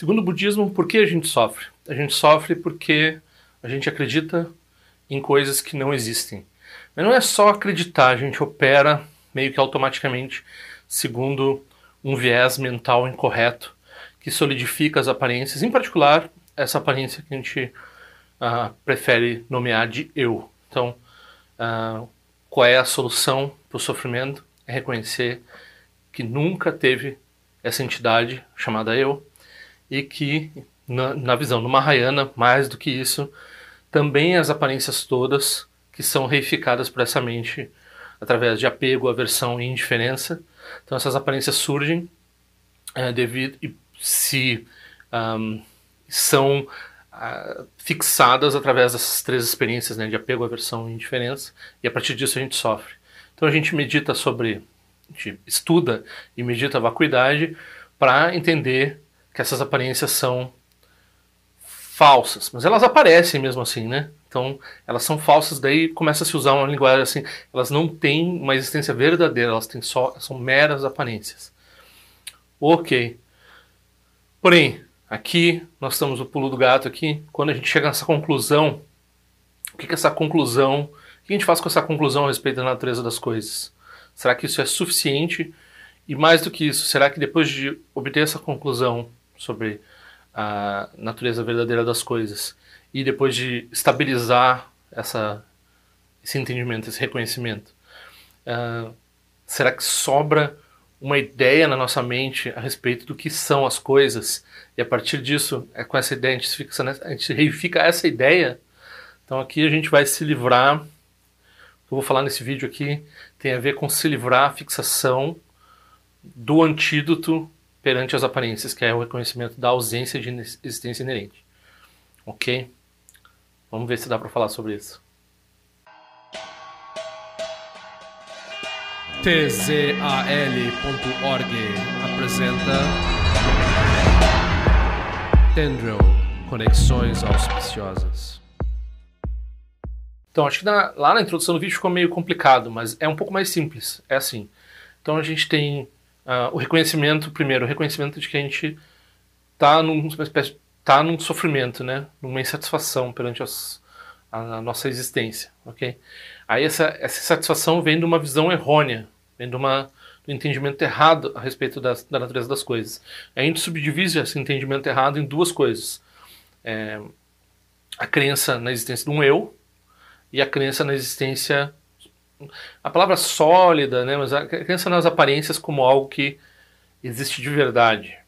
Segundo o budismo, por que a gente sofre? A gente sofre porque a gente acredita em coisas que não existem. Mas não é só acreditar, a gente opera meio que automaticamente segundo um viés mental incorreto que solidifica as aparências, em particular essa aparência que a gente uh, prefere nomear de eu. Então, uh, qual é a solução para o sofrimento? É reconhecer que nunca teve essa entidade chamada eu e que, na, na visão do Mahayana, mais do que isso, também as aparências todas que são reificadas por essa mente através de apego, aversão e indiferença. Então essas aparências surgem é, devido e se um, são uh, fixadas através dessas três experiências né, de apego, aversão e indiferença e a partir disso a gente sofre. Então a gente medita sobre, a gente estuda e medita a vacuidade para entender que essas aparências são falsas, mas elas aparecem mesmo assim, né? Então, elas são falsas, daí começa a se usar uma linguagem assim, elas não têm uma existência verdadeira, elas têm só, são meras aparências. Ok. Porém, aqui, nós estamos no pulo do gato aqui, quando a gente chega nessa conclusão, o que, que essa conclusão, o que a gente faz com essa conclusão a respeito da natureza das coisas? Será que isso é suficiente? E mais do que isso, será que depois de obter essa conclusão sobre a natureza verdadeira das coisas, e depois de estabilizar essa, esse entendimento, esse reconhecimento, uh, será que sobra uma ideia na nossa mente a respeito do que são as coisas? E a partir disso, é com essa ideia, a gente, fixa, a gente reifica essa ideia. Então aqui a gente vai se livrar. O que eu vou falar nesse vídeo aqui tem a ver com se livrar a fixação do antídoto perante as aparências, que é o reconhecimento da ausência de existência inerente. Ok? Vamos ver se dá para falar sobre isso. tzal.org apresenta Tendril Conexões Auspiciosas. Então, acho que na, lá na introdução do vídeo ficou meio complicado, mas é um pouco mais simples. É assim. Então, a gente tem uh, o reconhecimento, primeiro, o reconhecimento de que a gente está espécie está num sofrimento, né? Numa insatisfação perante as, a, a, nossa existência, ok? Aí essa, essa satisfação vem de uma visão errônea, vem de uma do entendimento errado a respeito das, da natureza das coisas. A gente subdivide esse entendimento errado em duas coisas: é, a crença na existência de um eu e a crença na existência a palavra sólida, né? Mas a crença nas aparências como algo que existe de verdade.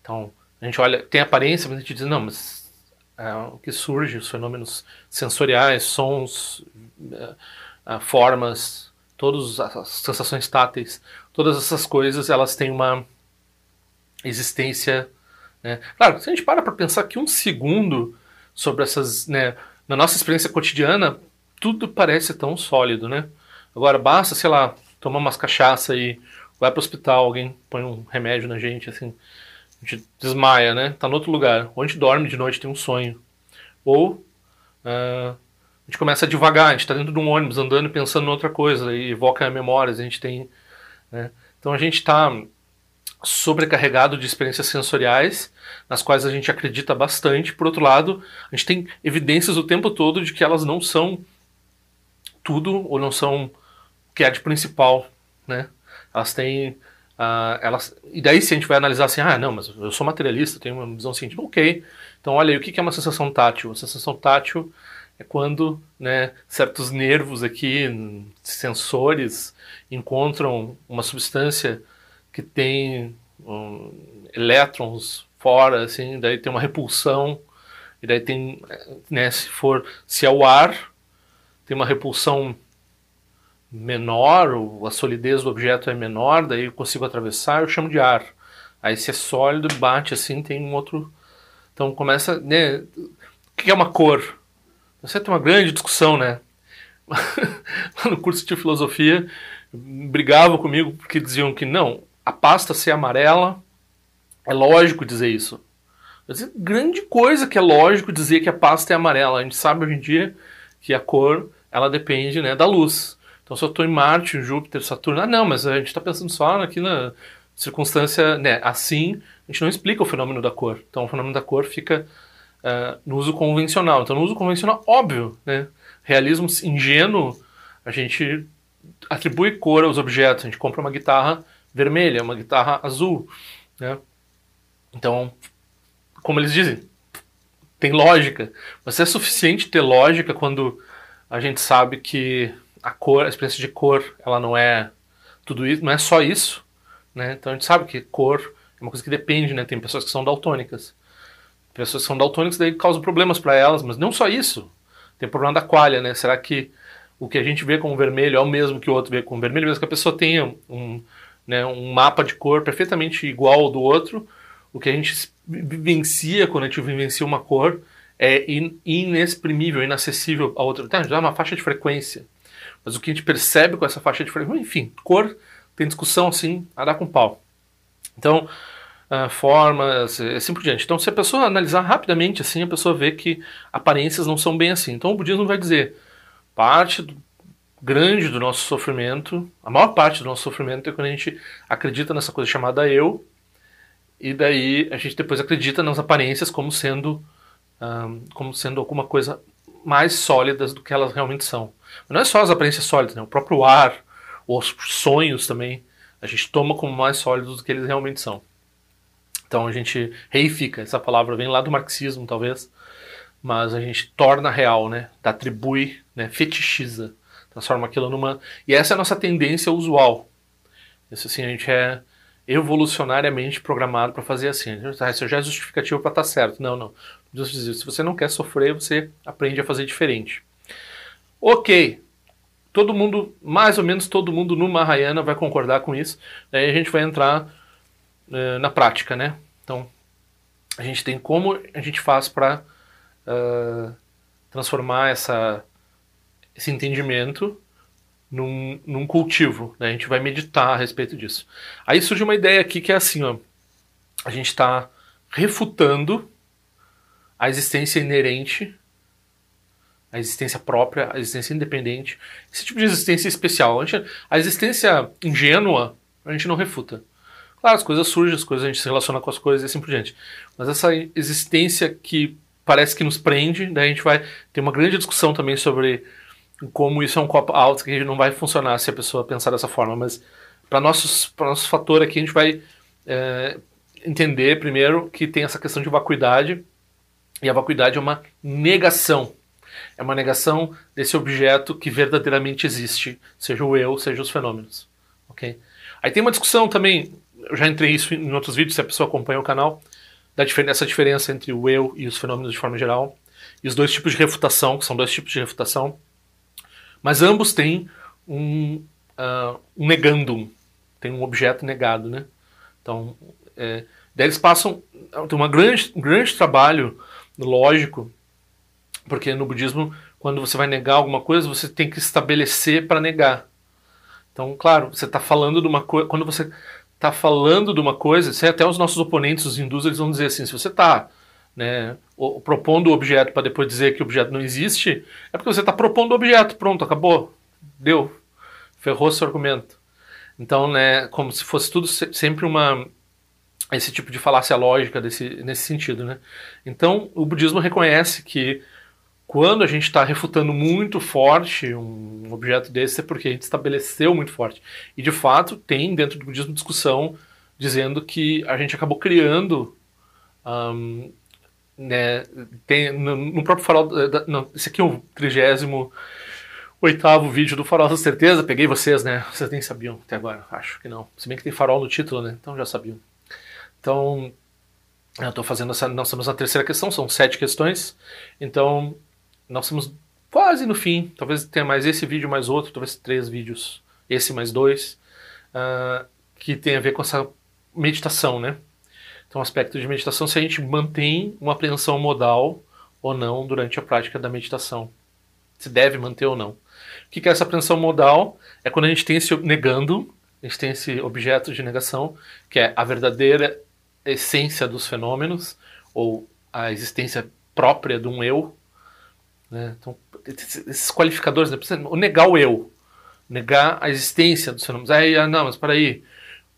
Então a gente olha, tem aparência, mas a gente diz, não, mas é, o que surge, os fenômenos sensoriais, sons, é, formas, todas as sensações táteis, todas essas coisas, elas têm uma existência. Né? Claro, se a gente para para pensar aqui um segundo sobre essas. Né, na nossa experiência cotidiana, tudo parece tão sólido, né? Agora, basta, sei lá, tomar umas cachaça e vai para o hospital, alguém põe um remédio na gente, assim a gente desmaia, né? Tá no outro lugar. Ou a gente dorme de noite, tem um sonho. Ou uh, a gente começa a devagar, a gente está dentro de um ônibus andando e pensando em outra coisa, e evoca memórias, a gente tem. Né? Então a gente está sobrecarregado de experiências sensoriais, nas quais a gente acredita bastante. Por outro lado, a gente tem evidências o tempo todo de que elas não são tudo ou não são o que é de principal, né? Elas têm Uh, elas, e daí se a gente vai analisar assim, ah, não, mas eu sou materialista, tenho uma visão científica, ok. Então olha aí, o que é uma sensação tátil? A sensação tátil é quando né, certos nervos aqui, sensores, encontram uma substância que tem um, elétrons fora, assim, daí tem uma repulsão, e daí tem, né, se for, se é o ar, tem uma repulsão menor, ou a solidez do objeto é menor, daí eu consigo atravessar, eu chamo de ar. Aí se é sólido, bate assim, tem um outro. Então começa. Né, o que é uma cor? Você tem uma grande discussão, né? no curso de filosofia, brigavam comigo porque diziam que não, a pasta ser amarela, é lógico dizer isso. Dizer, grande coisa que é lógico dizer que a pasta é amarela. A gente sabe hoje em dia que a cor ela depende né, da luz. Então, se eu estou em Marte, Júpiter, Saturno, ah, não, mas a gente está pensando só aqui na circunstância, né, assim, a gente não explica o fenômeno da cor. Então, o fenômeno da cor fica uh, no uso convencional. Então, no uso convencional, óbvio, né, realismo ingênuo, a gente atribui cor aos objetos. A gente compra uma guitarra vermelha, uma guitarra azul, né? Então, como eles dizem, tem lógica. Mas é suficiente ter lógica quando a gente sabe que a cor, a experiência de cor, ela não é tudo isso, não é só isso, né? Então a gente sabe que cor é uma coisa que depende, né? Tem pessoas que são daltônicas. Pessoas que são daltônicas daí causam problemas para elas, mas não só isso. Tem o problema da qualha, né? Será que o que a gente vê como vermelho é o mesmo que o outro vê como vermelho, mesmo que a pessoa tenha um, né, um mapa de cor perfeitamente igual ao do outro, o que a gente vivencia quando a gente vivencia uma cor é inexprimível, inacessível a outra. Tá, já é uma faixa de frequência. Mas o que a gente percebe com essa faixa de frequência, enfim, cor tem discussão assim, a dar com pau. Então, uh, formas, assim por diante. Então, se a pessoa analisar rapidamente assim, a pessoa vê que aparências não são bem assim. Então, o budismo vai dizer parte do, grande do nosso sofrimento, a maior parte do nosso sofrimento é quando a gente acredita nessa coisa chamada eu, e daí a gente depois acredita nas aparências como sendo, um, como sendo alguma coisa mais sólidas do que elas realmente são. Mas não é só as aparências sólidas, né? o próprio ar, os sonhos também, a gente toma como mais sólidos do que eles realmente são. Então a gente reifica, essa palavra vem lá do marxismo talvez, mas a gente torna real, né? atribui, né? fetichiza transforma aquilo numa. E essa é a nossa tendência usual. Isso assim, a gente é evolucionariamente programado para fazer assim. Ah, isso já é justificativo para estar tá certo. Não, não. Se você não quer sofrer, você aprende a fazer diferente. Ok. Todo mundo, mais ou menos todo mundo no Mahayana vai concordar com isso. Daí a gente vai entrar uh, na prática, né? Então, a gente tem como a gente faz para uh, eh, transformar essa esse entendimento num, num cultivo. Né? A gente vai meditar a respeito disso. Aí surge uma ideia aqui que é assim: ó, a gente está refutando a existência inerente, a existência própria, a existência independente, esse tipo de existência especial. A, gente, a existência ingênua a gente não refuta. Claro, as coisas surgem, as coisas a gente se relaciona com as coisas e assim por diante. Mas essa existência que parece que nos prende, daí a gente vai ter uma grande discussão também sobre como isso é um copo alto que não vai funcionar se a pessoa pensar dessa forma, mas para nossos para nosso fator aqui a gente vai é, entender primeiro que tem essa questão de vacuidade e a vacuidade é uma negação é uma negação desse objeto que verdadeiramente existe, seja o eu, seja os fenômenos, ok? Aí tem uma discussão também, eu já entrei isso em outros vídeos, se a pessoa acompanha o canal, da dessa diferença entre o eu e os fenômenos de forma geral, e os dois tipos de refutação, que são dois tipos de refutação. Mas ambos têm um, uh, um negandum, tem um objeto negado, né? Então, é, daí eles passam, tem uma grande, um grande trabalho lógico, porque no budismo, quando você vai negar alguma coisa, você tem que estabelecer para negar. Então, claro, você está falando de uma coisa, quando você está falando de uma coisa, até os nossos oponentes, os hindus, eles vão dizer assim, se você está né, propondo o objeto para depois dizer que o objeto não existe, é porque você está propondo o objeto, pronto, acabou, deu, ferrou seu argumento. Então, né, como se fosse tudo sempre uma esse tipo de falácia lógica desse, nesse sentido, né? Então, o budismo reconhece que quando a gente está refutando muito forte um objeto desse é porque a gente estabeleceu muito forte. E de fato tem dentro do budismo discussão dizendo que a gente acabou criando um, né, tem no, no próprio farol, não, esse aqui é o 38 oitavo vídeo do Farol da Certeza, peguei vocês, né, vocês nem sabiam até agora, acho que não, se bem que tem farol no título, né, então já sabiam. Então, eu estou fazendo essa, nós estamos na terceira questão, são sete questões, então nós estamos quase no fim, talvez tenha mais esse vídeo, mais outro, talvez três vídeos, esse mais dois, uh, que tem a ver com essa meditação, né, então, o aspecto de meditação se a gente mantém uma apreensão modal ou não durante a prática da meditação. Se deve manter ou não. O que é essa apreensão modal? É quando a gente tem esse negando, a gente tem esse objeto de negação, que é a verdadeira essência dos fenômenos, ou a existência própria de um eu. Né? Então, esses qualificadores, né? o negar o eu, negar a existência dos fenômenos. Aí, ah, não, mas para aí,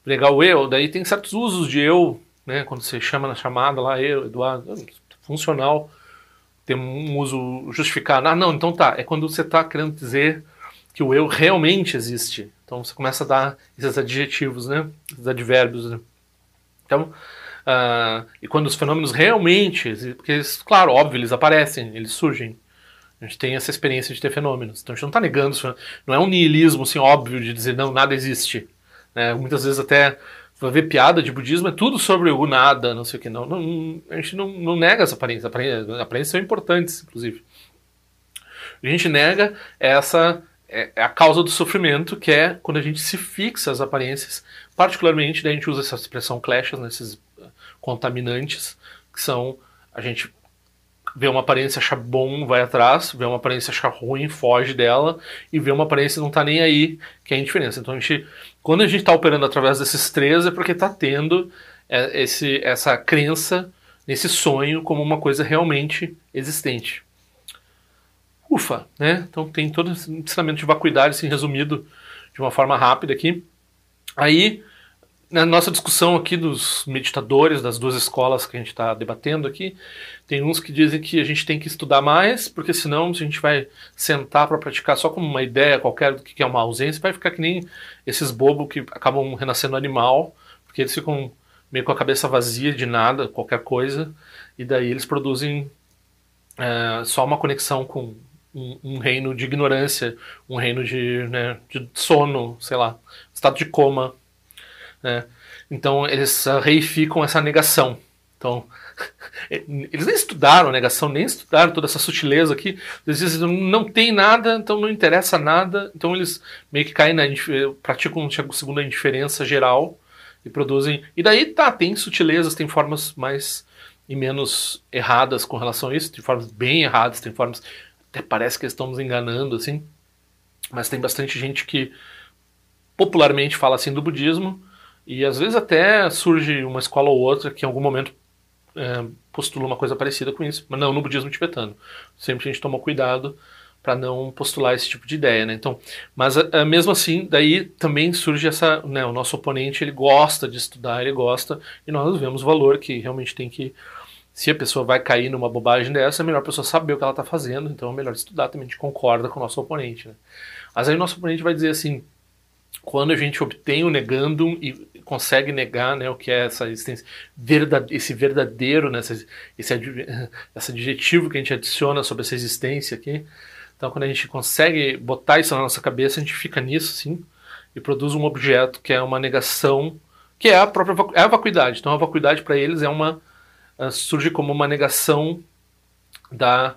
negar o eu, daí tem certos usos de eu, né? Quando você chama na chamada lá, eu, Eduardo, funcional, tem um uso justificado. Ah, não, então tá. É quando você está querendo dizer que o eu realmente existe. Então você começa a dar esses adjetivos, né? Esses advérbios. Né? Então, uh, e quando os fenômenos realmente, porque eles, claro, óbvio, eles aparecem, eles surgem. A gente tem essa experiência de ter fenômenos. Então a gente não está negando, não é um niilismo assim óbvio de dizer não, nada existe. Né? Muitas vezes até vai ver piada de budismo, é tudo sobre o nada, não sei o que. Não, não a gente não, não nega essa aparência. As aparências são importantes, inclusive. A gente nega essa é, é a causa do sofrimento, que é quando a gente se fixa as aparências, particularmente, daí a gente usa essa expressão clashes, né, contaminantes, que são a gente vê uma aparência achar bom, vai atrás, vê uma aparência achar ruim, foge dela, e vê uma aparência não tá nem aí, que é a indiferença. Então a gente, quando a gente está operando através desses três, é porque está tendo é, esse, essa crença nesse sonho como uma coisa realmente existente. Ufa, né? Então tem todo esse ensinamento de vacuidade, assim, resumido de uma forma rápida aqui. Aí, na nossa discussão aqui dos meditadores, das duas escolas que a gente está debatendo aqui, tem uns que dizem que a gente tem que estudar mais, porque senão se a gente vai sentar para praticar só como uma ideia qualquer do que é uma ausência, vai ficar que nem esses bobos que acabam renascendo animal, porque eles ficam meio com a cabeça vazia de nada, qualquer coisa, e daí eles produzem é, só uma conexão com um, um, reino de ignorância, um reino de, né, de sono, sei lá, estado de coma. Né? Então eles uh, reificam essa negação. Então, eles nem estudaram a negação, nem estudaram toda essa sutileza aqui. Eles dizem não tem nada, então não interessa nada. Então eles meio que caem na praticam segundo a indiferença geral e produzem. E daí tá, tem sutilezas, tem formas mais e menos erradas com relação a isso, tem formas bem erradas, tem formas até parece que estamos enganando, assim. Mas tem bastante gente que popularmente fala assim do budismo, e às vezes até surge uma escola ou outra que em algum momento é, postula uma coisa parecida com isso, mas não no budismo tibetano. Sempre a gente tomou cuidado para não postular esse tipo de ideia, né? Então, mas é, mesmo assim, daí também surge essa, né, o nosso oponente ele gosta de estudar, ele gosta, e nós vemos o valor que realmente tem que se a pessoa vai cair numa bobagem dessa, é melhor a pessoa saber o que ela está fazendo, então é melhor estudar também, a gente concorda com o nosso oponente. Né? Mas aí o nosso oponente vai dizer assim, quando a gente obtém o negandum e consegue negar né, o que é essa existência, verdade, esse verdadeiro, né, esse, esse, esse adjetivo que a gente adiciona sobre essa existência aqui, então quando a gente consegue botar isso na nossa cabeça, a gente fica nisso, sim, e produz um objeto que é uma negação, que é a própria é a vacuidade. Então a vacuidade para eles é uma uh, surge como uma negação da.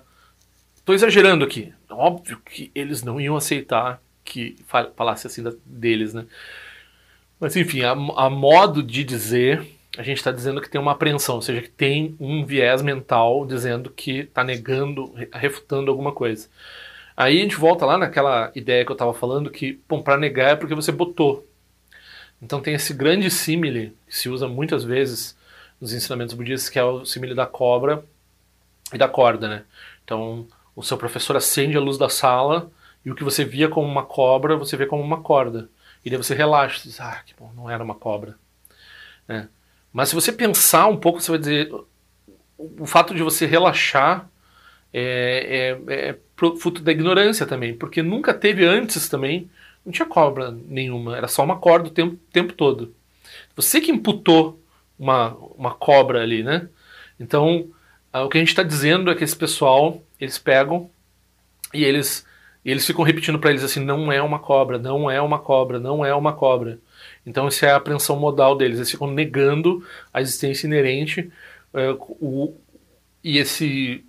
Estou exagerando aqui. Óbvio que eles não iam aceitar que falasse assim da, deles, né? Mas enfim, a, a modo de dizer, a gente está dizendo que tem uma apreensão, ou seja, que tem um viés mental dizendo que está negando, refutando alguma coisa. Aí a gente volta lá naquela ideia que eu estava falando que, bom, para negar é porque você botou. Então tem esse grande símile que se usa muitas vezes nos ensinamentos budistas, que é o símile da cobra e da corda, né? Então, o seu professor acende a luz da sala e o que você via como uma cobra, você vê como uma corda. E daí você relaxa, diz, ah, que bom, não era uma cobra. Né? Mas se você pensar um pouco, você vai dizer, o fato de você relaxar é, é, é fruto da ignorância também, porque nunca teve antes também, não tinha cobra nenhuma, era só uma corda o tempo, tempo todo. Você que imputou uma, uma cobra ali, né? Então, ah, o que a gente está dizendo é que esse pessoal, eles pegam e eles, eles ficam repetindo para eles assim, não é uma cobra, não é uma cobra, não é uma cobra. Então, isso é a apreensão modal deles. Eles ficam negando a existência inerente uh, o, e esse...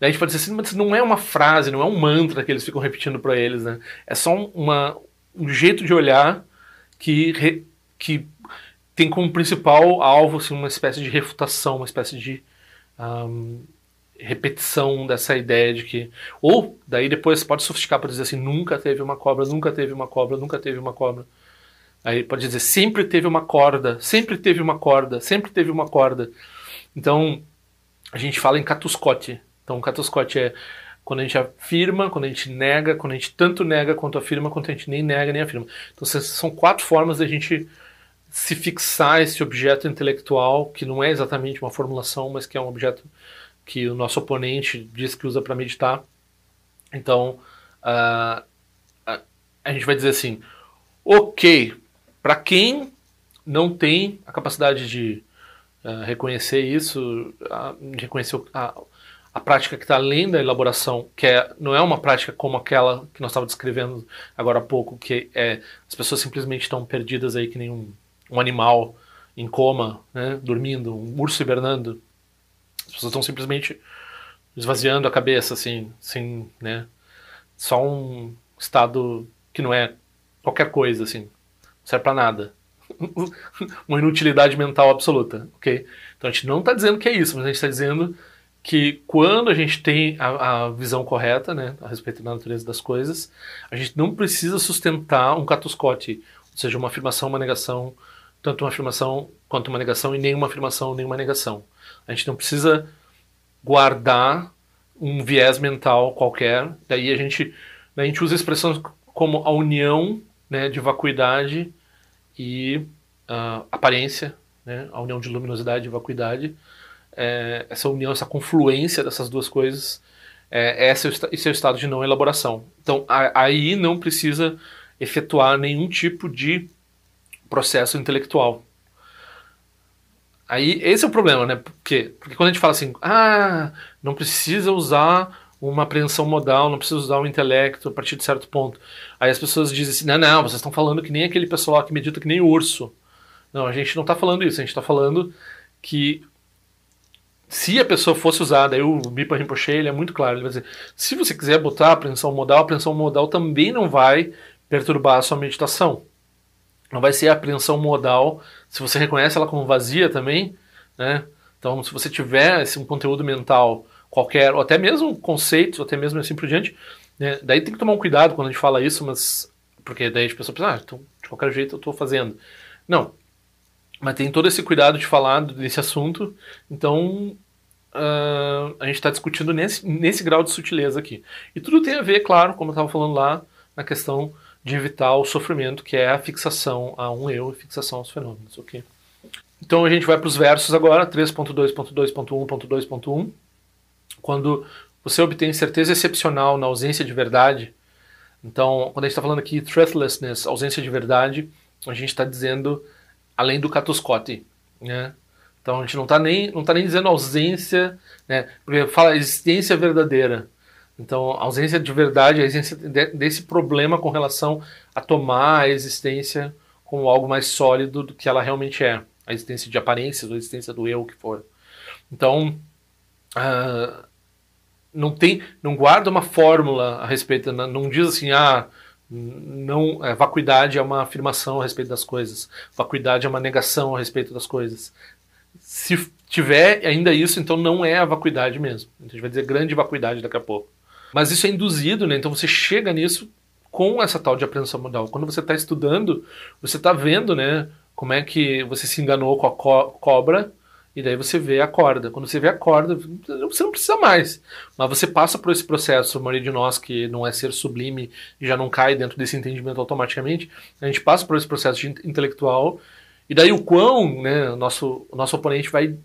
Daí a gente pode dizer assim, mas não é uma frase, não é um mantra que eles ficam repetindo para eles, né? É só uma, um jeito de olhar que, re, que tem como principal alvo assim, uma espécie de refutação, uma espécie de um, repetição dessa ideia de que. Ou daí depois pode sofisticar para dizer assim: nunca teve uma cobra, nunca teve uma cobra, nunca teve uma cobra. Aí pode dizer: sempre teve uma corda, sempre teve uma corda, sempre teve uma corda. Então a gente fala em catuscote. Então, catuscote é quando a gente afirma, quando a gente nega, quando a gente tanto nega quanto afirma, quanto a gente nem nega nem afirma. Então, são quatro formas da gente se fixar esse objeto intelectual, que não é exatamente uma formulação, mas que é um objeto que o nosso oponente diz que usa para meditar. Então, uh, a, a gente vai dizer assim: ok, para quem não tem a capacidade de uh, reconhecer isso, uh, reconhecer a, a prática que está além da elaboração, que é, não é uma prática como aquela que nós estávamos descrevendo agora há pouco, que é as pessoas simplesmente estão perdidas aí que nem um um animal em coma, né, dormindo, um urso hibernando. As pessoas estão simplesmente esvaziando a cabeça, assim, sem, né, só um estado que não é qualquer coisa, assim, não serve para nada. Uma inutilidade mental absoluta, ok? Então a gente não está dizendo que é isso, mas a gente está dizendo que quando a gente tem a, a, visão correta, né, a respeito da natureza das coisas, a gente não precisa sustentar um catuscote, ou seja, uma afirmação, uma negação, tanto uma afirmação quanto uma negação, e nenhuma afirmação, nenhuma negação. A gente não precisa guardar um viés mental qualquer, daí a gente, a gente usa expressões como a união né, de vacuidade e uh, aparência, né, a união de luminosidade e vacuidade, é, essa união, essa confluência dessas duas coisas, é, esse, é esse é o estado de não elaboração. Então, a, aí não precisa efetuar nenhum tipo de processo intelectual. Aí esse é o problema, né? Por quê? Porque quando a gente fala assim, ah, não precisa usar uma apreensão modal, não precisa usar o intelecto a partir de certo ponto. Aí as pessoas dizem assim, não, não, vocês estão falando que nem aquele pessoal que medita que nem urso. Não, a gente não está falando isso, a gente está falando que se a pessoa fosse usada, aí o Mipa Rinpoche ele é muito claro, ele vai dizer, se você quiser botar a apreensão modal, a apreensão modal também não vai perturbar a sua meditação não vai ser a apreensão modal, se você reconhece ela como vazia também, né? Então, se você tiver um conteúdo mental qualquer, ou até mesmo conceitos, até mesmo assim por diante, né? daí tem que tomar um cuidado quando a gente fala isso, mas porque daí a pessoa pensa, ah, então, de qualquer jeito eu estou fazendo. Não, mas tem todo esse cuidado de falar desse assunto, então uh, a gente está discutindo nesse, nesse grau de sutileza aqui. E tudo tem a ver, claro, como eu estava falando lá, na questão de evitar o sofrimento, que é a fixação a um eu e fixação aos fenômenos, ok? Então a gente vai para os versos agora, 3.2.2.1.2.1. Quando você obtém certeza excepcional na ausência de verdade, então quando a gente está falando aqui truthlessness, ausência de verdade, a gente está dizendo além do catuscote, né? Então a gente não está nem, não tá nem dizendo ausência, né? Porque fala existência verdadeira. Então, a ausência de verdade, a ausência desse problema com relação a tomar a existência como algo mais sólido do que ela realmente é. A existência de aparências, a existência do eu, o que for. Então, uh, não tem, não guarda uma fórmula a respeito, não diz assim, ah, não, é, vacuidade é uma afirmação a respeito das coisas, vacuidade é uma negação a respeito das coisas. Se tiver ainda isso, então não é a vacuidade mesmo. A gente vai dizer grande vacuidade daqui a pouco. Mas isso é induzido, né? Então você chega nisso com essa tal de apreensão modal. Quando você está estudando, você está vendo, né? Como é que você se enganou com a co cobra e daí você vê a corda. Quando você vê a corda, você não precisa mais. Mas você passa por esse processo, a maioria de nós que não é ser sublime e já não cai dentro desse entendimento automaticamente, a gente passa por esse processo de intelectual e daí o quão, né, nosso, nosso oponente vai,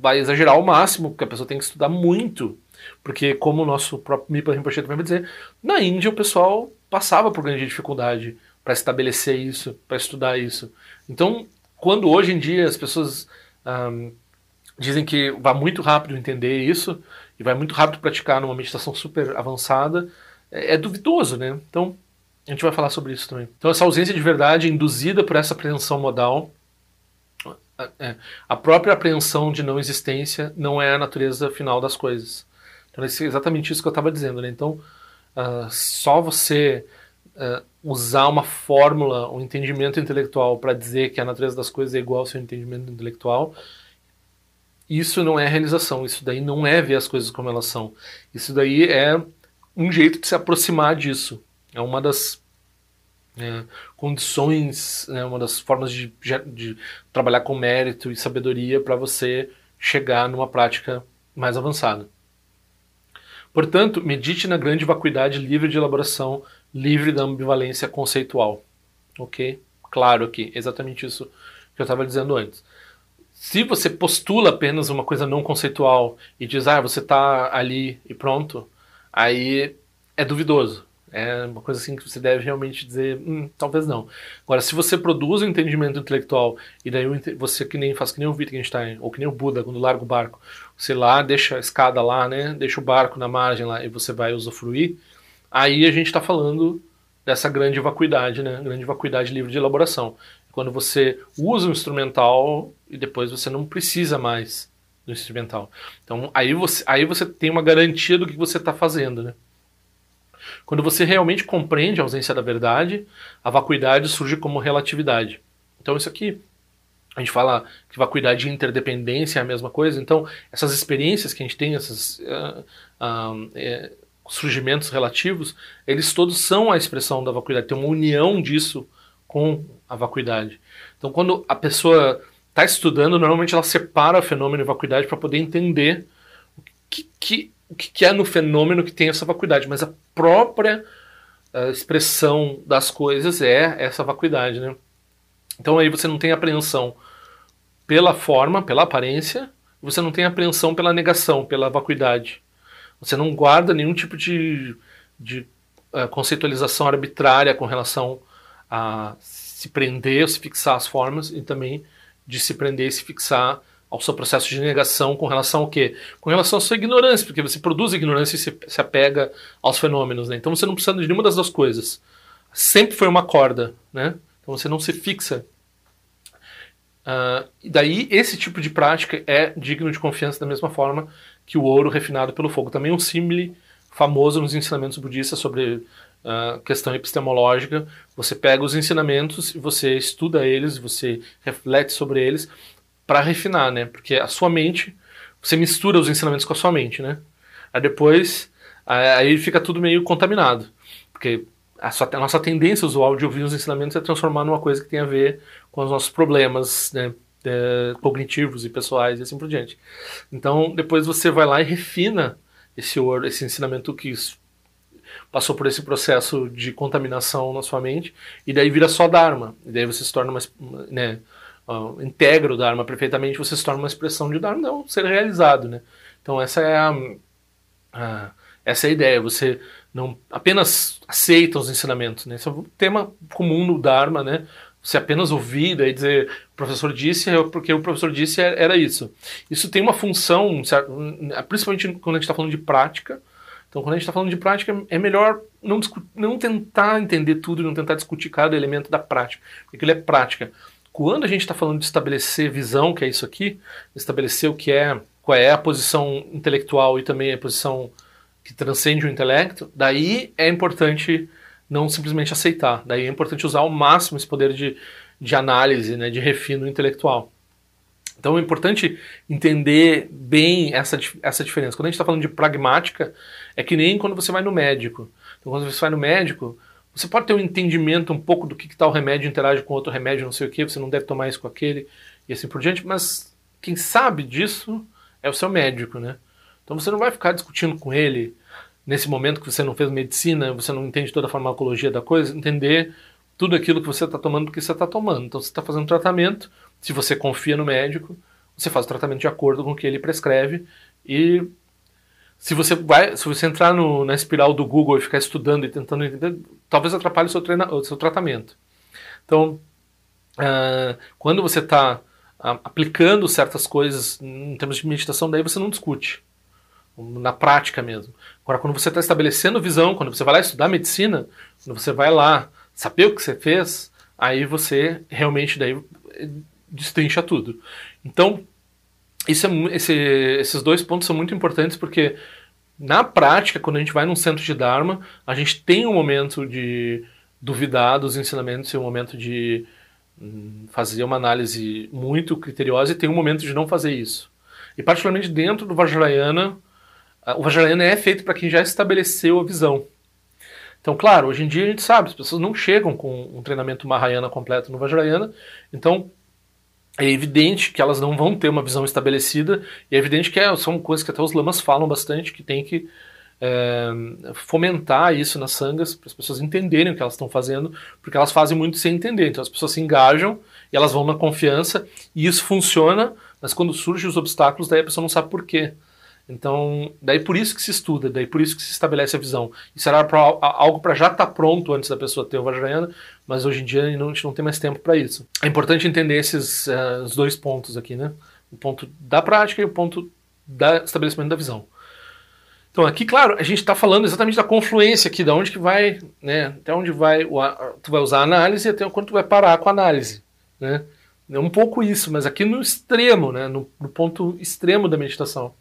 vai exagerar ao máximo, porque a pessoa tem que estudar muito porque, como o nosso próprio Mipa Rinpoche também vai dizer, na Índia o pessoal passava por grande dificuldade para estabelecer isso, para estudar isso. Então, quando hoje em dia as pessoas um, dizem que vai muito rápido entender isso e vai muito rápido praticar numa meditação super avançada, é, é duvidoso, né? Então, a gente vai falar sobre isso também. Então, essa ausência de verdade induzida por essa apreensão modal, é, a própria apreensão de não existência não é a natureza final das coisas. Então, é exatamente isso que eu estava dizendo. Né? Então, uh, só você uh, usar uma fórmula, um entendimento intelectual para dizer que a natureza das coisas é igual ao seu entendimento intelectual, isso não é realização. Isso daí não é ver as coisas como elas são. Isso daí é um jeito de se aproximar disso. É uma das é, condições, né, uma das formas de, de trabalhar com mérito e sabedoria para você chegar numa prática mais avançada. Portanto, medite na grande vacuidade livre de elaboração, livre da ambivalência conceitual. Ok? claro aqui, exatamente isso que eu estava dizendo antes. Se você postula apenas uma coisa não conceitual e diz, ah, você está ali e pronto, aí é duvidoso. É uma coisa assim que você deve realmente dizer, hum, talvez não. Agora, se você produz um entendimento intelectual e daí você que nem faz que nem o Wittgenstein ou que nem o Buda quando larga o barco, você lá deixa a escada lá, né? Deixa o barco na margem lá e você vai usufruir. Aí a gente está falando dessa grande vacuidade, né? Grande vacuidade livre de elaboração. Quando você usa o instrumental e depois você não precisa mais do instrumental. Então aí você, aí você tem uma garantia do que você está fazendo, né? Quando você realmente compreende a ausência da verdade, a vacuidade surge como relatividade. Então isso aqui, a gente fala que vacuidade e interdependência é a mesma coisa. Então essas experiências que a gente tem, esses uh, uh, uh, surgimentos relativos, eles todos são a expressão da vacuidade. Tem uma união disso com a vacuidade. Então quando a pessoa está estudando, normalmente ela separa o fenômeno e vacuidade para poder entender o que, que o que é no fenômeno que tem essa vacuidade, mas a própria uh, expressão das coisas é essa vacuidade, né? Então aí você não tem apreensão pela forma, pela aparência, você não tem apreensão pela negação, pela vacuidade. Você não guarda nenhum tipo de, de uh, conceitualização arbitrária com relação a se prender, se fixar as formas e também de se prender e se fixar ao seu processo de negação com relação ao quê? Com relação à sua ignorância, porque você produz ignorância e se, se apega aos fenômenos, né? Então você não precisa de nenhuma das duas coisas. Sempre foi uma corda, né? Então você não se fixa. Uh, daí esse tipo de prática é digno de confiança da mesma forma que o ouro refinado pelo fogo. Também um símile famoso nos ensinamentos budistas sobre uh, questão epistemológica. Você pega os ensinamentos você estuda eles, você reflete sobre eles para refinar, né? Porque a sua mente, você mistura os ensinamentos com a sua mente, né? Aí depois, aí fica tudo meio contaminado. Porque a, sua, a nossa tendência usual de ouvir os ensinamentos é transformar numa coisa que tem a ver com os nossos problemas, né? É, cognitivos e pessoais e assim por diante. Então, depois você vai lá e refina esse, esse ensinamento que passou por esse processo de contaminação na sua mente, e daí vira só Dharma. E daí você se torna uma, né, uh, integra o Dharma perfeitamente, você se torna uma expressão de Dharma não ser realizado, né? Então essa é a, a, essa é a ideia, você não apenas aceita os ensinamentos, né? Esse é um tema comum no Dharma, né? Você apenas ouvir e dizer o professor disse é porque o professor disse é, era isso. Isso tem uma função, principalmente quando a gente está falando de prática. Então, quando a gente está falando de prática, é melhor não, não tentar entender tudo, não tentar discutir cada elemento da prática, porque aquilo é prática. Quando a gente está falando de estabelecer visão, que é isso aqui, estabelecer o que é, qual é a posição intelectual e também a posição que transcende o intelecto, daí é importante não simplesmente aceitar. Daí é importante usar ao máximo esse poder de, de análise, né, de refino intelectual. Então é importante entender bem essa, essa diferença. Quando a gente está falando de pragmática, é que nem quando você vai no médico. Então, quando você vai no médico, você pode ter um entendimento um pouco do que, que tal remédio interage com outro remédio, não sei o que, você não deve tomar isso com aquele e assim por diante, mas quem sabe disso é o seu médico, né? Então você não vai ficar discutindo com ele nesse momento que você não fez medicina, você não entende toda a farmacologia da coisa, entender tudo aquilo que você está tomando porque você está tomando. Então você está fazendo tratamento, se você confia no médico, você faz o tratamento de acordo com o que ele prescreve e se você vai, se você entrar no, na espiral do Google e ficar estudando e tentando entender, talvez atrapalhe o seu, treina, o seu tratamento. Então, uh, quando você está uh, aplicando certas coisas em termos de meditação, daí você não discute. Na prática mesmo. Agora, quando você está estabelecendo visão, quando você vai lá estudar medicina, quando você vai lá saber o que você fez, aí você realmente daí eh, destrincha tudo. Então, é, esse, esses dois pontos são muito importantes porque na prática, quando a gente vai num centro de Dharma, a gente tem um momento de duvidar dos ensinamentos e um momento de hum, fazer uma análise muito criteriosa e tem um momento de não fazer isso. E particularmente dentro do Vajrayana, o Vajrayana é feito para quem já estabeleceu a visão. Então, claro, hoje em dia a gente sabe, as pessoas não chegam com um treinamento Mahayana completo no Vajrayana, então é evidente que elas não vão ter uma visão estabelecida, e é evidente que é, são coisas que até os lamas falam bastante, que tem que é, fomentar isso nas sangas, para as pessoas entenderem o que elas estão fazendo, porque elas fazem muito sem entender. Então as pessoas se engajam e elas vão na confiança, e isso funciona, mas quando surgem os obstáculos, daí a pessoa não sabe por quê. Então, daí por isso que se estuda, daí por isso que se estabelece a visão. Isso era pra, algo para já estar tá pronto antes da pessoa ter o Vajrayana, mas hoje em dia a gente não tem mais tempo para isso. É importante entender esses uh, os dois pontos aqui, né? O ponto da prática e o ponto do estabelecimento da visão. Então aqui, claro, a gente está falando exatamente da confluência aqui, da onde que vai, né? Até onde vai, o, tu vai usar a análise e até quando tu vai parar com a análise, né? É um pouco isso, mas aqui no extremo, né? no, no ponto extremo da meditação.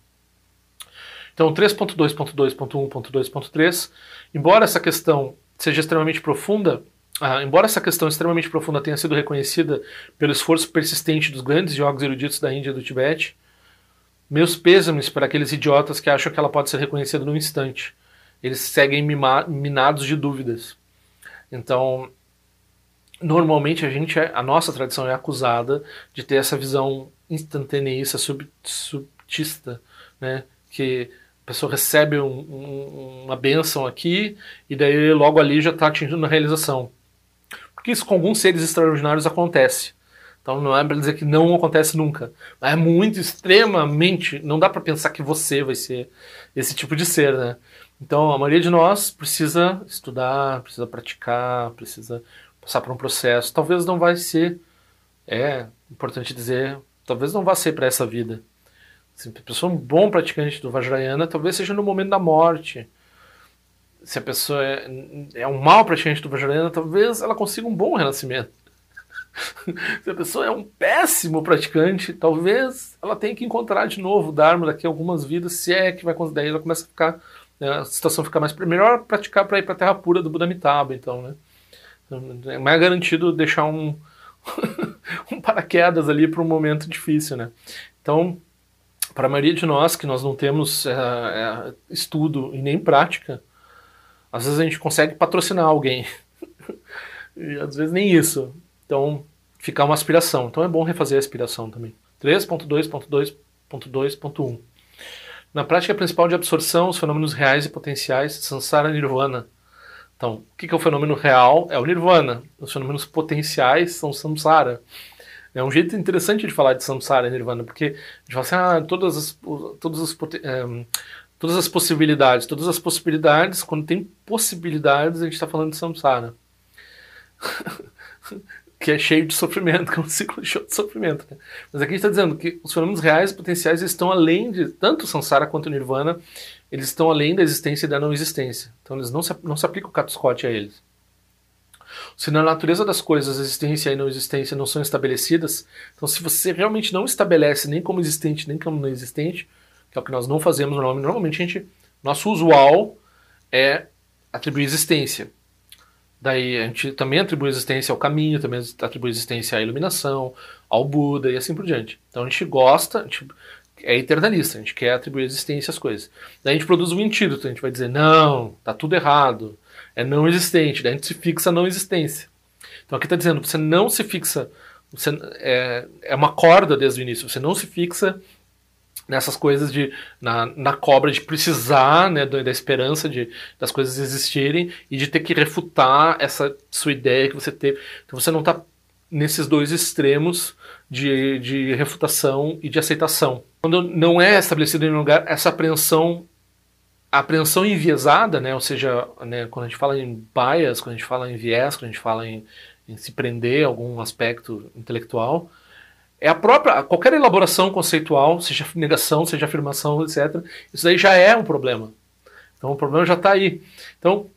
Então, 3.2.2.1.2.3, embora essa questão seja extremamente profunda, ah, embora essa questão extremamente profunda tenha sido reconhecida pelo esforço persistente dos grandes jogos eruditos da Índia e do Tibete, meus pêsames para aqueles idiotas que acham que ela pode ser reconhecida num instante. Eles seguem minados de dúvidas. Então, normalmente a gente, é, a nossa tradição é acusada de ter essa visão instantaneísta, sub, subtista, né? Que pessoa recebe um, um, uma benção aqui e daí logo ali já está atingindo a realização. Porque isso com alguns seres extraordinários acontece. Então não é para dizer que não acontece nunca. Mas é muito extremamente. Não dá para pensar que você vai ser esse tipo de ser, né? Então a maioria de nós precisa estudar, precisa praticar, precisa passar por um processo. Talvez não vai ser, é importante dizer, talvez não vá ser para essa vida. Se a pessoa é um bom praticante do Vajrayana, talvez seja no momento da morte. Se a pessoa é, é um mau praticante do Vajrayana, talvez ela consiga um bom renascimento. Se a pessoa é um péssimo praticante, talvez ela tenha que encontrar de novo o Dharma daqui a algumas vidas, se é que vai daí ela começa a ficar né, a situação fica mais melhor praticar para ir para a terra pura do Buda Amitabha, então, né? É mais garantido deixar um um paraquedas ali para um momento difícil, né? Então, para a maioria de nós que nós não temos é, é, estudo e nem prática, às vezes a gente consegue patrocinar alguém. e às vezes nem isso. Então, ficar uma aspiração. Então é bom refazer a aspiração também. 3.2.2.2.1 Na prática principal de absorção, os fenômenos reais e potenciais, Sansara Nirvana. Então, o que é o fenômeno real? É o Nirvana. Os fenômenos potenciais são Samsara. É um jeito interessante de falar de samsara e nirvana, porque a gente fala assim, ah, todas as, todas as, um, todas as possibilidades, todas as possibilidades, quando tem possibilidades, a gente está falando de samsara. que é cheio de sofrimento, que é um ciclo cheio de sofrimento. Né? Mas aqui a gente está dizendo que os fenômenos reais e potenciais estão além de, tanto samsara quanto nirvana, eles estão além da existência e da não existência. Então eles não se, não se aplica o Scott a eles. Se na natureza das coisas existência e não existência não são estabelecidas, então se você realmente não estabelece nem como existente nem como não existente, que é o que nós não fazemos normalmente, normalmente a gente, nosso usual é atribuir existência. Daí a gente também atribui existência ao caminho, também atribui existência à iluminação, ao Buda e assim por diante. Então a gente gosta, a gente é eternalista, a gente quer atribuir existência às coisas. Daí a gente produz um antídoto, a gente vai dizer, não, tá tudo errado, é não existente, daí a gente se fixa a não existência. Então aqui está dizendo, você não se fixa, você, é, é uma corda desde o início, você não se fixa nessas coisas de na, na cobra de precisar né, da, da, esperança de das coisas existirem e de ter que refutar essa sua ideia que você teve. Então você não está nesses dois extremos de, de refutação e de aceitação. Quando não é estabelecido em um lugar essa apreensão a apreensão enviesada, né, ou seja, né, quando a gente fala em bias, quando a gente fala em viés, quando a gente fala em, em se prender a algum aspecto intelectual, é a própria, qualquer elaboração conceitual, seja negação, seja afirmação, etc., isso aí já é um problema. Então o problema já está aí. Então,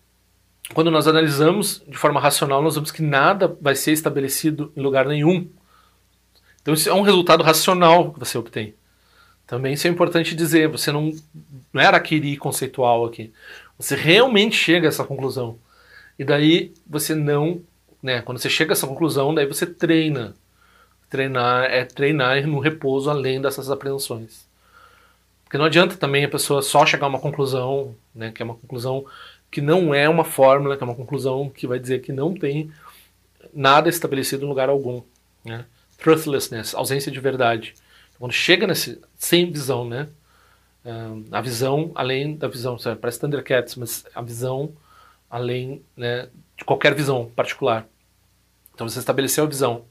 quando nós analisamos de forma racional, nós vemos que nada vai ser estabelecido em lugar nenhum. Então isso é um resultado racional que você obtém. Também isso é importante dizer, você não, não era aquele conceitual aqui. Você realmente chega a essa conclusão. E daí você não, né, quando você chega a essa conclusão, daí você treina. Treinar é treinar no repouso além dessas apreensões. Porque não adianta também a pessoa só chegar a uma conclusão, né, que é uma conclusão que não é uma fórmula, que é uma conclusão que vai dizer que não tem nada estabelecido em lugar algum. Né? Truthlessness, ausência de verdade. Quando chega nesse sem visão, né? uh, a visão além da visão, sabe? parece Thundercats, mas a visão além né, de qualquer visão particular. Então você estabeleceu a visão.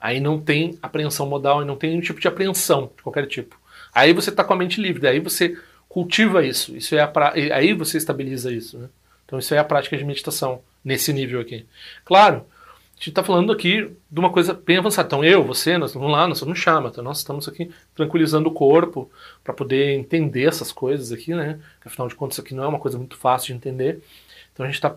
Aí não tem apreensão modal e não tem nenhum tipo de apreensão de qualquer tipo. Aí você está com a mente livre, aí você cultiva isso. Isso é a pra... aí você estabiliza isso. Né? Então isso é a prática de meditação nesse nível aqui. Claro, a gente está falando aqui de uma coisa bem avançada. Então eu, você, nós vamos lá, nós somos chama, então nós estamos aqui tranquilizando o corpo para poder entender essas coisas aqui, né? Afinal de contas, isso aqui não é uma coisa muito fácil de entender. Então a gente está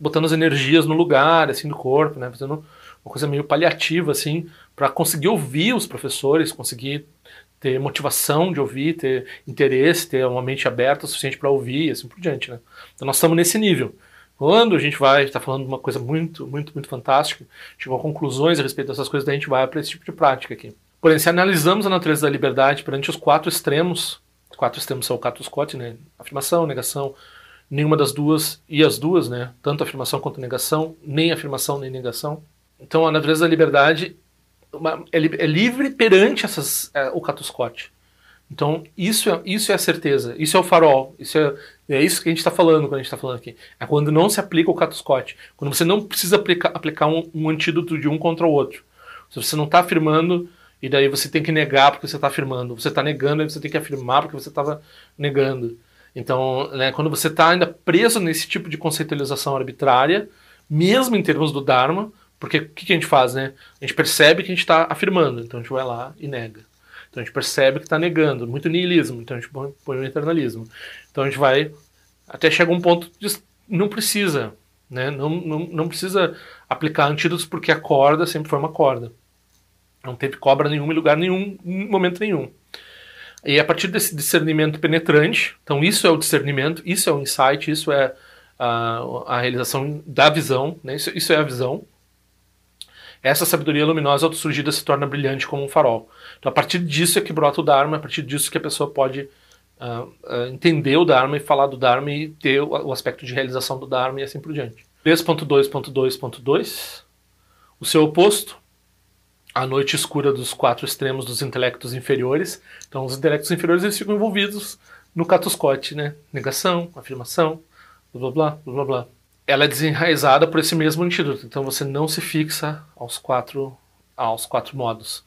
botando as energias no lugar, assim, do corpo, né? Fazendo uma coisa meio paliativa, assim, para conseguir ouvir os professores, conseguir ter motivação de ouvir, ter interesse, ter uma mente aberta o suficiente para ouvir e assim por diante, né? Então nós estamos nesse nível. Quando a gente vai estar tá falando de uma coisa muito, muito, muito fantástica, chegou a conclusões a respeito dessas coisas, daí a gente vai para esse tipo de prática aqui. Porém, se analisamos a natureza da liberdade perante os quatro extremos, os quatro extremos são o Cato Scott, né? Afirmação, negação, nenhuma das duas e as duas, né? Tanto afirmação quanto negação, nem afirmação nem negação. Então, a natureza da liberdade é, é livre perante essas, é, o Cato Scott. Então, isso é, isso é a certeza, isso é o farol, isso é, é isso que a gente está falando quando a gente está falando aqui. É quando não se aplica o Cato Scott, quando você não precisa aplicar, aplicar um, um antídoto de um contra o outro. Se você não está afirmando, e daí você tem que negar porque você está afirmando. Você está negando, e você tem que afirmar porque você estava negando. Então, né, quando você está ainda preso nesse tipo de conceitualização arbitrária, mesmo em termos do Dharma, porque o que, que a gente faz, né? A gente percebe que a gente está afirmando, então a gente vai lá e nega. Então a gente percebe que está negando, muito niilismo, então a gente põe, o eternalismo. Então a gente vai até chega um ponto de não precisa, né? Não, não, não precisa aplicar antídotos porque a corda sempre foi uma corda. Não teve cobra nenhuma em lugar nenhum, em momento nenhum. E a partir desse discernimento penetrante, então isso é o discernimento, isso é o insight, isso é a, a realização da visão, né? isso, isso é a visão. Essa sabedoria luminosa autossurgida se torna brilhante como um farol. Então, a partir disso é que brota o Dharma, a partir disso que a pessoa pode uh, uh, entender o Dharma e falar do Dharma e ter o, o aspecto de realização do Dharma e assim por diante. 3.2.2.2 O seu oposto, a noite escura dos quatro extremos dos intelectos inferiores. Então, os intelectos inferiores eles ficam envolvidos no catuscote, né? Negação, afirmação, blá blá blá blá blá ela é desenraizada por esse mesmo antídoto. Então você não se fixa aos quatro, aos quatro modos.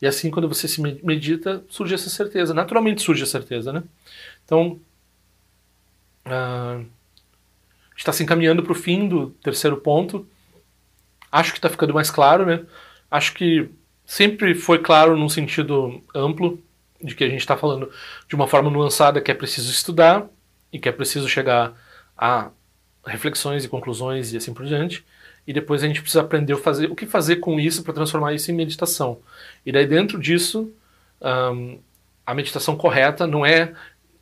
E assim, quando você se medita, surge essa certeza. Naturalmente surge a certeza, né? Então, uh, está se encaminhando para o fim do terceiro ponto. Acho que está ficando mais claro, né? Acho que sempre foi claro num sentido amplo de que a gente está falando de uma forma nuançada que é preciso estudar e que é preciso chegar a reflexões e conclusões e assim por diante. E depois a gente precisa aprender fazer, o que fazer com isso para transformar isso em meditação. E daí dentro disso, um, a meditação correta não é.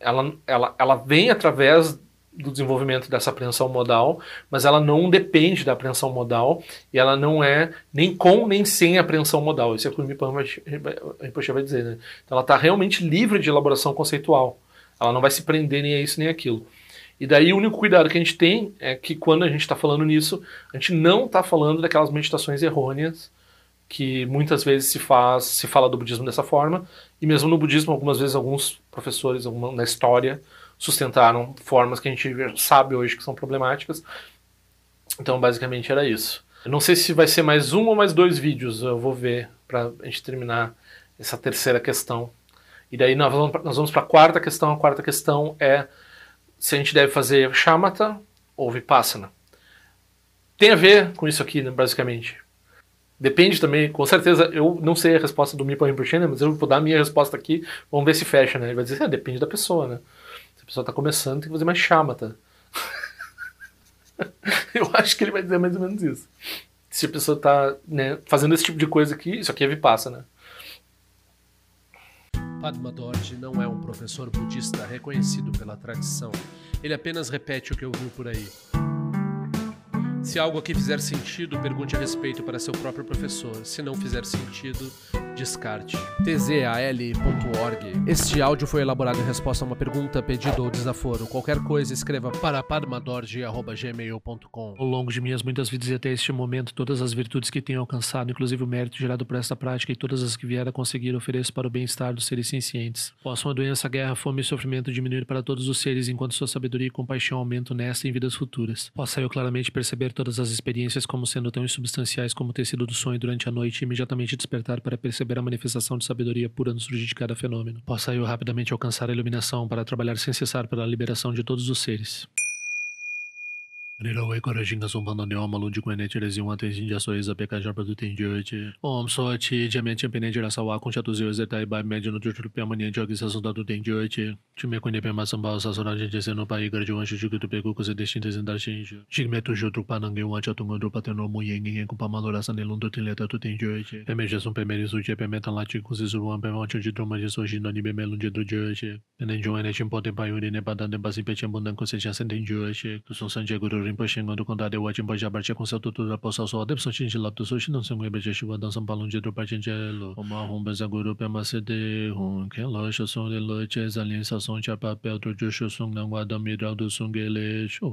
Ela, ela, ela vem através do desenvolvimento dessa apreensão modal, mas ela não depende da apreensão modal e ela não é nem com nem sem apreensão modal. Isso é o que o Mipan vai dizer. Né? Então ela está realmente livre de elaboração conceitual. Ela não vai se prender nem a isso nem aquilo. E daí o único cuidado que a gente tem é que quando a gente está falando nisso, a gente não está falando daquelas meditações errôneas que muitas vezes se faz, se fala do budismo dessa forma, e mesmo no budismo algumas vezes alguns professores na história sustentaram formas que a gente sabe hoje que são problemáticas. Então basicamente era isso. Eu não sei se vai ser mais um ou mais dois vídeos, eu vou ver para a gente terminar essa terceira questão. E daí nós vamos para a quarta questão. A quarta questão é se a gente deve fazer shamatha ou vipassana. Tem a ver com isso aqui, né, basicamente. Depende também, com certeza, eu não sei a resposta do Mipa Rinpoche, né, mas eu vou dar a minha resposta aqui, vamos ver se fecha, né? Ele vai dizer, é, depende da pessoa, né? Se a pessoa está começando, tem que fazer mais shamatha. eu acho que ele vai dizer mais ou menos isso. Se a pessoa está né, fazendo esse tipo de coisa aqui, isso aqui é vipassana. Padma Dorje não é um professor budista reconhecido pela tradição. Ele apenas repete o que ouviu por aí. Se algo aqui fizer sentido, pergunte a respeito para seu próprio professor. Se não fizer sentido, descarte. tzal.org. Este áudio foi elaborado em resposta a uma pergunta, pedido ou desaforo. Qualquer coisa, escreva para parmadorge.gmail.com. Ao longo de minhas muitas vidas e até este momento, todas as virtudes que tenho alcançado, inclusive o mérito gerado por esta prática e todas as que vier a conseguir, ofereço para o bem-estar dos seres cientes. Possam a doença, guerra, fome e sofrimento diminuir para todos os seres, enquanto sua sabedoria e compaixão aumentam nesta e em vidas futuras. Possa eu claramente perceber todas as experiências como sendo tão insubstanciais como o tecido do sonho durante a noite e imediatamente despertar para perceber a manifestação de sabedoria pura no surgir de cada fenômeno. Possa eu rapidamente alcançar a iluminação para trabalhar sem cessar pela liberação de todos os seres. Nilo wei kore shinga sumpa nande oma lunji kwen neche le zingwa ten shinja so eza peka jarpa tu ten jio eche. Om so chi jamen chenpe neche la sawa kuncha tu zio eze tai bai menje no chuchul piyama neche ki sasunda tu ten jio eche. Chume kwen ne pema samba sa sora jenje se no pa igar jo wanshu chuki tu peku kuse deshin te zendar shen jo. Shigme tu jo trukpa nange wancha tungo drupa ten romu yengi yengu pa malo la sane lundu ten leta tu ten jio eche. Peme je sun peme risu che peme tan la chi kuse surwan peme wancho chi droma je so shin no ni peme lunje dru jio eche. Pene jo ene chenpo ten pa yuri ne pa dan ten pasi pe chenpo dan kuse chasen ten jio eche. Kusun sanje guru Rinpoche Ngondo Konda de wajin pa jabar che konsel tu tu da posa so adep so chin lap tu so shin song be je shiwa dan sam palon je do pa chen je lo o ma hon be za guru pe ma se de hon ke lo sho song de lo che za lin sa song cha pa pe tu ju sho song nan wa da mi da du song ge le sho